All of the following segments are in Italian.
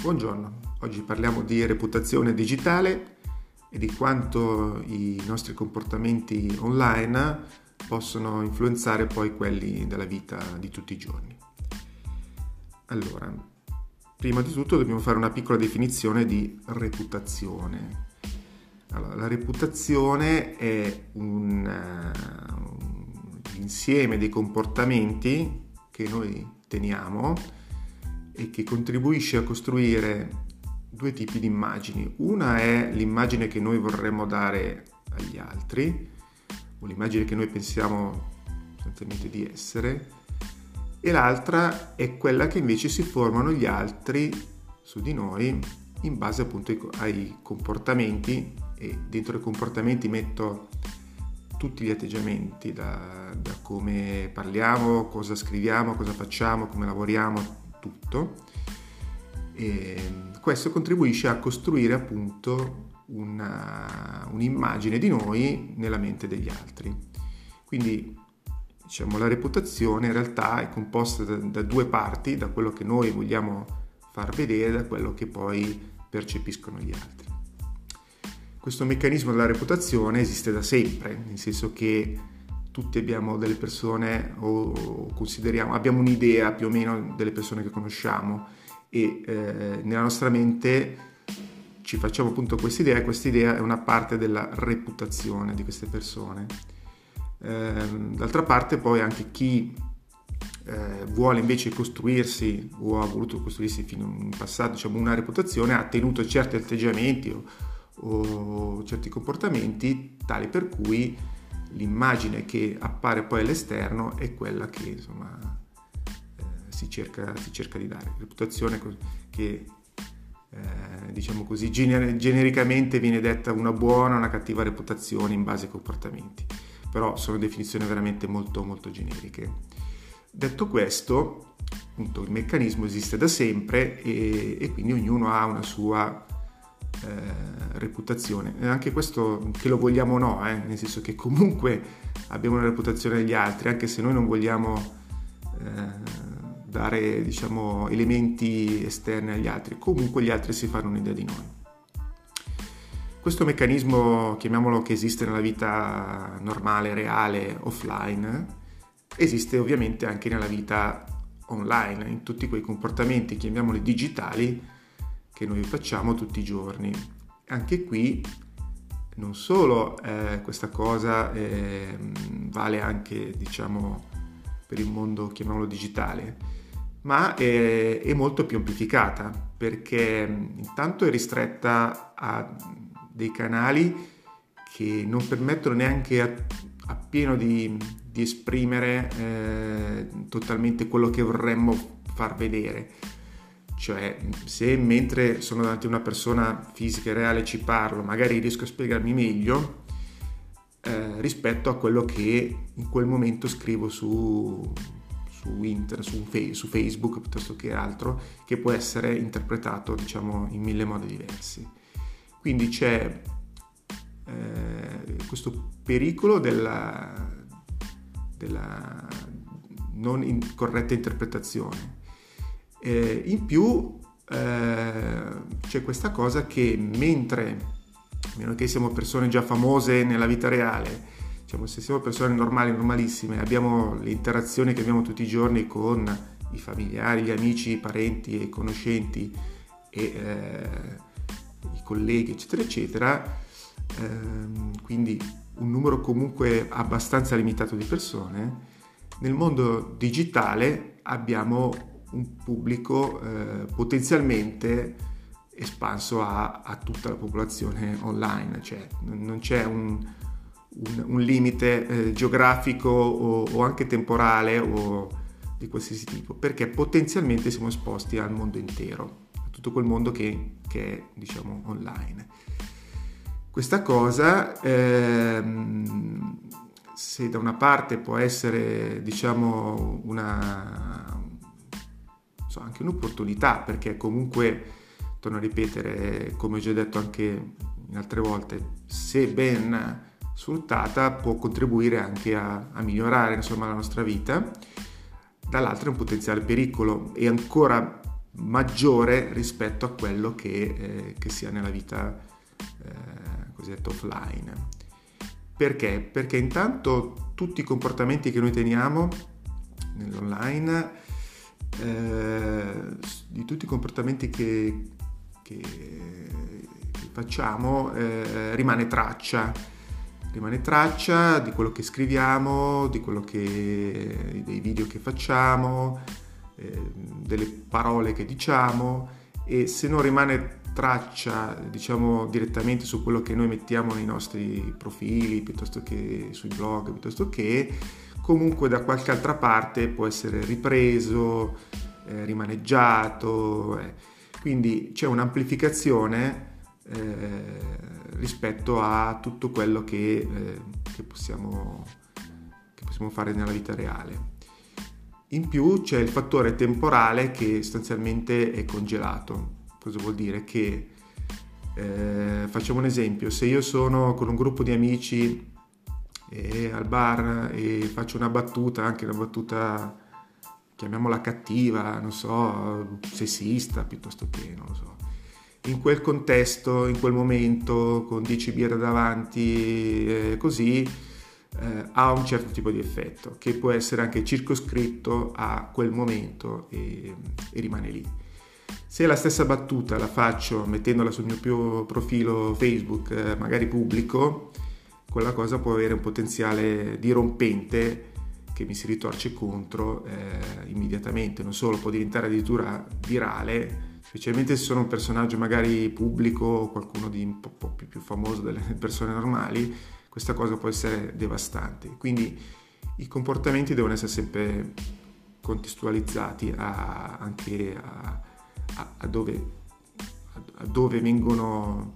Buongiorno, oggi parliamo di reputazione digitale e di quanto i nostri comportamenti online possono influenzare poi quelli della vita di tutti i giorni. Allora, prima di tutto dobbiamo fare una piccola definizione di reputazione. Allora, la reputazione è un, uh, un insieme dei comportamenti che noi teniamo e che contribuisce a costruire due tipi di immagini. Una è l'immagine che noi vorremmo dare agli altri, o l'immagine che noi pensiamo sostanzialmente di essere, e l'altra è quella che invece si formano gli altri su di noi in base appunto ai comportamenti e dentro i comportamenti metto tutti gli atteggiamenti, da, da come parliamo, cosa scriviamo, cosa facciamo, come lavoriamo, tutto. E questo contribuisce a costruire appunto una, un'immagine di noi nella mente degli altri. Quindi diciamo, la reputazione in realtà è composta da, da due parti, da quello che noi vogliamo far vedere e da quello che poi percepiscono gli altri. Questo meccanismo della reputazione esiste da sempre, nel senso che tutti abbiamo delle persone o consideriamo, abbiamo un'idea più o meno delle persone che conosciamo e eh, nella nostra mente ci facciamo appunto questa idea e questa idea è una parte della reputazione di queste persone. Eh, d'altra parte poi anche chi eh, vuole invece costruirsi o ha voluto costruirsi fino in passato diciamo, una reputazione ha tenuto certi atteggiamenti o, o certi comportamenti tali per cui l'immagine che appare poi all'esterno è quella che insomma, eh, si, cerca, si, cerca, di dare. Reputazione che eh, diciamo così gener- genericamente viene detta una buona o una cattiva reputazione in base ai comportamenti, però sono definizioni veramente molto molto generiche. Detto questo, appunto, il meccanismo esiste da sempre e, e quindi ognuno ha una sua eh, reputazione. E anche questo che lo vogliamo o no, eh, nel senso che comunque abbiamo una reputazione degli altri, anche se noi non vogliamo eh, dare diciamo, elementi esterni agli altri, comunque gli altri si fanno un'idea di noi. Questo meccanismo, chiamiamolo che esiste nella vita normale, reale, offline, esiste ovviamente anche nella vita online, in tutti quei comportamenti, chiamiamoli digitali, che noi facciamo tutti i giorni. Anche qui non solo eh, questa cosa eh, vale anche diciamo per il mondo chiamiamolo digitale, ma è, è molto più amplificata perché intanto è ristretta a dei canali che non permettono neanche a, a pieno di, di esprimere eh, totalmente quello che vorremmo far vedere cioè, se mentre sono davanti a una persona fisica e reale ci parlo, magari riesco a spiegarmi meglio eh, rispetto a quello che in quel momento scrivo su, su internet, su, su, Facebook piuttosto che altro, che può essere interpretato, diciamo, in mille modi diversi. Quindi c'è eh, questo pericolo della, della non in corretta interpretazione eh, in più eh, c'è questa cosa che mentre, a meno che siamo persone già famose nella vita reale, diciamo, se siamo persone normali, normalissime, abbiamo le interazioni che abbiamo tutti i giorni con i familiari, gli amici, i parenti e i conoscenti e eh, i colleghi, eccetera, eccetera, ehm, quindi un numero comunque abbastanza limitato di persone, nel mondo digitale abbiamo un pubblico eh, potenzialmente espanso a, a, tutta la popolazione online, cioè non c'è un, un, un limite eh, geografico o, o, anche temporale o di qualsiasi tipo, perché potenzialmente siamo esposti al mondo intero, a tutto quel mondo che, che è diciamo online. Questa cosa, ehm, se da una parte può essere diciamo una, so, anche un'opportunità perché comunque, torno a ripetere, come ho già detto anche in altre volte, se ben sfruttata può contribuire anche a, a migliorare insomma, la nostra vita, dall'altro è un potenziale pericolo e ancora maggiore rispetto a quello che, eh, che sia nella vita eh, cosiddetta offline. Perché? Perché intanto tutti i comportamenti che noi teniamo nell'online, eh, di tutti i comportamenti che, che, che facciamo, eh, rimane traccia. Rimane traccia di quello che scriviamo, di quello che, dei video che facciamo, eh, delle parole che diciamo e se non rimane traccia diciamo direttamente su quello che noi mettiamo nei nostri profili piuttosto che sui blog piuttosto che comunque da qualche altra parte può essere ripreso eh, rimaneggiato eh. quindi c'è un'amplificazione eh, rispetto a tutto quello che, eh, che, possiamo, che possiamo fare nella vita reale. In più c'è il fattore temporale che sostanzialmente è congelato. Cosa vuol dire? Che eh, facciamo un esempio, se io sono con un gruppo di amici al bar e faccio una battuta, anche una battuta chiamiamola cattiva, non so, sessista piuttosto che, non lo so, in quel contesto, in quel momento, con 10 birre davanti, eh, così, eh, ha un certo tipo di effetto che può essere anche circoscritto a quel momento e, e rimane lì. Se la stessa battuta la faccio mettendola sul mio profilo Facebook, eh, magari pubblico, quella cosa può avere un potenziale dirompente che mi si ritorce contro eh, immediatamente, non solo può diventare addirittura virale, specialmente se sono un personaggio magari pubblico o qualcuno di un po', più, più famoso delle persone normali, questa cosa può essere devastante. Quindi i comportamenti devono essere sempre contestualizzati a, anche a, a, a dove, dove, vengono,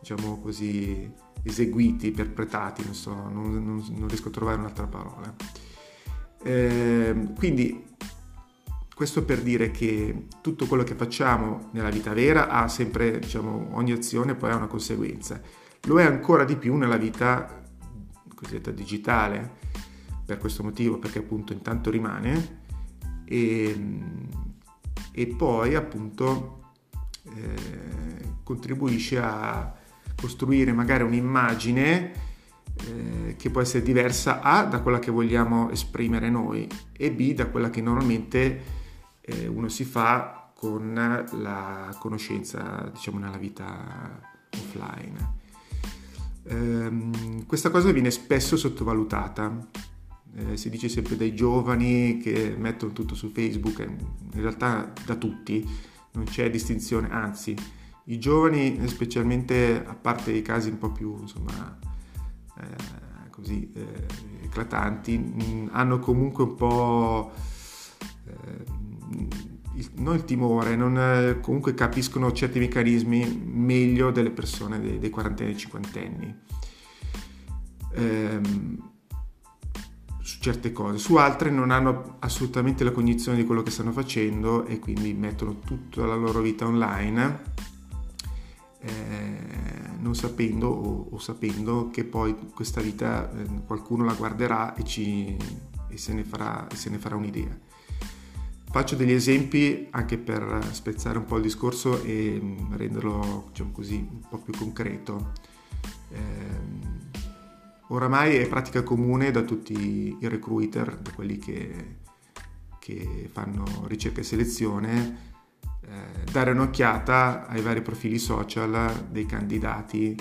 diciamo così, eseguiti, interpretati, non so, non, non, non riesco a trovare un'altra parola. Eh, quindi questo per dire che tutto quello che facciamo nella vita vera ha sempre, diciamo, ogni azione poi ha una conseguenza. Lo è ancora di più nella vita cosiddetta digitale, per questo motivo, perché appunto intanto rimane e, e poi appunto eh, contribuisce a costruire magari un'immagine eh, che può essere diversa A da quella che vogliamo esprimere noi e B da quella che normalmente eh, uno si fa con la conoscenza, diciamo, nella vita offline. Eh, questa cosa viene spesso sottovalutata. Eh, si dice sempre dai giovani che mettono tutto su Facebook, in realtà da tutti, non c'è distinzione, anzi i giovani, specialmente a parte i casi un po' più insomma, eh, così eh, eclatanti, mh, hanno comunque un po' eh, non il timore, non, eh, comunque capiscono certi meccanismi meglio delle persone dei, dei quarantenni e cinquantenni. Ehm, su certe cose, su altre non hanno assolutamente la cognizione di quello che stanno facendo e quindi mettono tutta la loro vita online eh, non sapendo o, o, sapendo che poi questa vita eh, qualcuno la guarderà e, ci, e, se ne farà, e se ne farà un'idea. Faccio degli esempi anche per spezzare un po' il discorso e mm, renderlo diciamo così, un po' più concreto. Eh, oramai è pratica comune da tutti i recruiter, da quelli che, che fanno ricerca e selezione, dare un'occhiata ai vari profili social dei candidati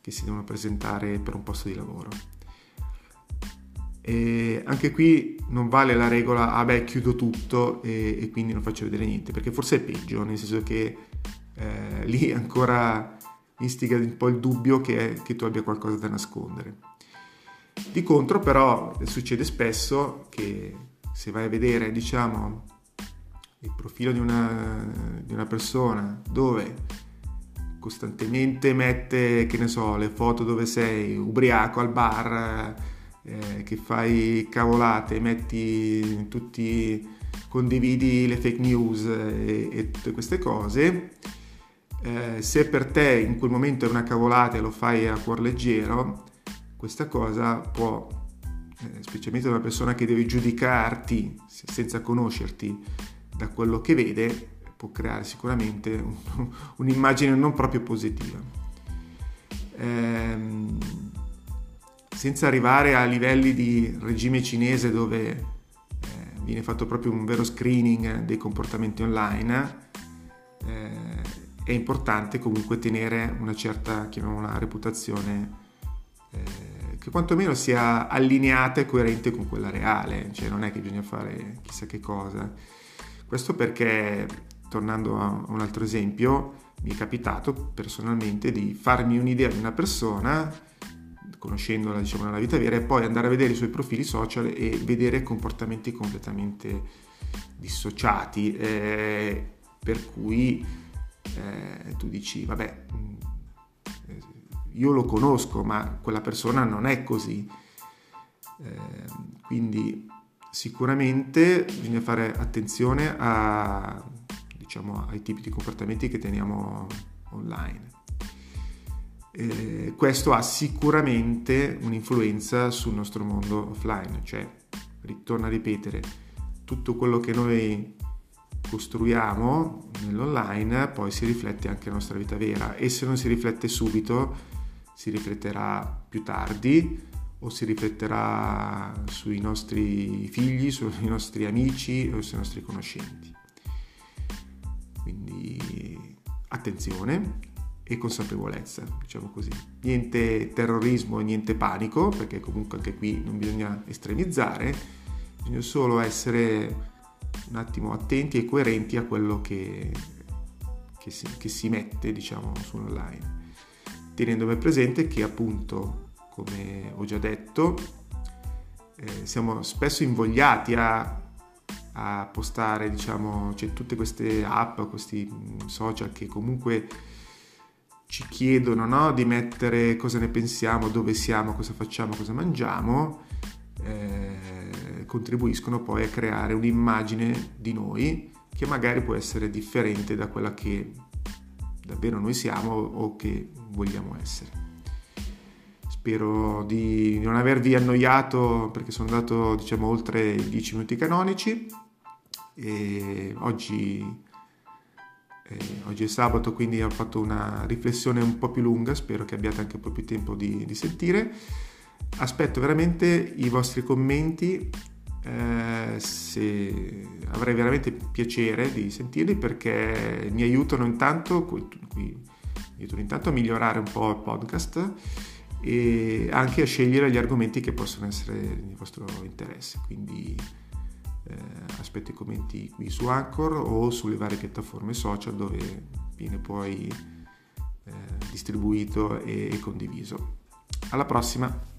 che si devono presentare per un posto di lavoro. E anche qui non vale la regola, ah beh, chiudo tutto e, e, quindi non faccio vedere niente, perché forse è peggio, nel senso che eh, lì ancora instiga un po' il dubbio che, che tu abbia qualcosa da nascondere. Di contro però succede spesso che se vai a vedere, diciamo, il profilo di una, di una persona dove costantemente mette, che ne so, le foto dove sei ubriaco al bar, eh, che fai cavolate, metti tutti, condividi le fake news e, e tutte queste cose, eh, se per te in quel momento è una cavolata e lo fai a cuor leggero, questa cosa può, eh, specialmente una persona che deve giudicarti senza conoscerti da quello che vede, può creare sicuramente un, un'immagine non proprio positiva. Ehm, senza arrivare a livelli di regime cinese dove eh, viene fatto proprio un vero screening dei comportamenti online, eh, è importante comunque tenere una certa, chiamiamola, reputazione eh, che quantomeno sia allineata e coerente con quella reale, cioè non è che bisogna fare chissà che cosa. Questo perché, tornando a un altro esempio, mi è capitato personalmente di farmi un'idea di una persona, conoscendola diciamo nella vita vera, e poi andare a vedere i suoi profili social e vedere comportamenti completamente dissociati, eh, per cui eh, tu dici, vabbè, mm, io lo conosco, ma quella persona non è così. Eh, quindi sicuramente bisogna fare attenzione a, diciamo, ai tipi di comportamenti che teniamo online. Eh, questo ha sicuramente un'influenza sul nostro mondo offline, cioè, ritorno a ripetere, tutto quello che noi costruiamo nell'online poi si riflette anche nella nostra vita vera e se non si riflette subito si rifletterà più tardi o si rifletterà sui nostri figli, sui nostri amici o sui nostri conoscenti. Quindi attenzione e consapevolezza, diciamo così. Niente terrorismo niente panico, perché comunque anche qui non bisogna estremizzare, bisogna solo essere un attimo attenti e coerenti a quello che, che, si, che si mette diciamo sull'online tenendo presente che appunto come ho già detto eh, siamo spesso invogliati a, a postare diciamo cioè, tutte queste app questi mm, social che comunque ci chiedono no, di mettere cosa ne pensiamo, dove siamo, cosa facciamo, cosa mangiamo, eh, contribuiscono poi a creare un'immagine di noi che magari può essere differente da quella che davvero noi siamo o che vogliamo essere. Spero di non avervi annoiato perché sono andato diciamo oltre i 10 minuti canonici e oggi eh, oggi è sabato, quindi ho fatto una riflessione un po' più lunga, spero che abbiate anche un po' più tempo di, di sentire. Aspetto veramente i vostri commenti, eh, se avrei veramente piacere di sentirli perché mi aiutano intanto, mi aiutano intanto a migliorare un po' il podcast e anche a scegliere gli argomenti che possono essere di vostro interesse. Quindi eh, aspetto i commenti qui su Anchor o sulle varie piattaforme social dove viene poi eh, distribuito e condiviso. Alla prossima!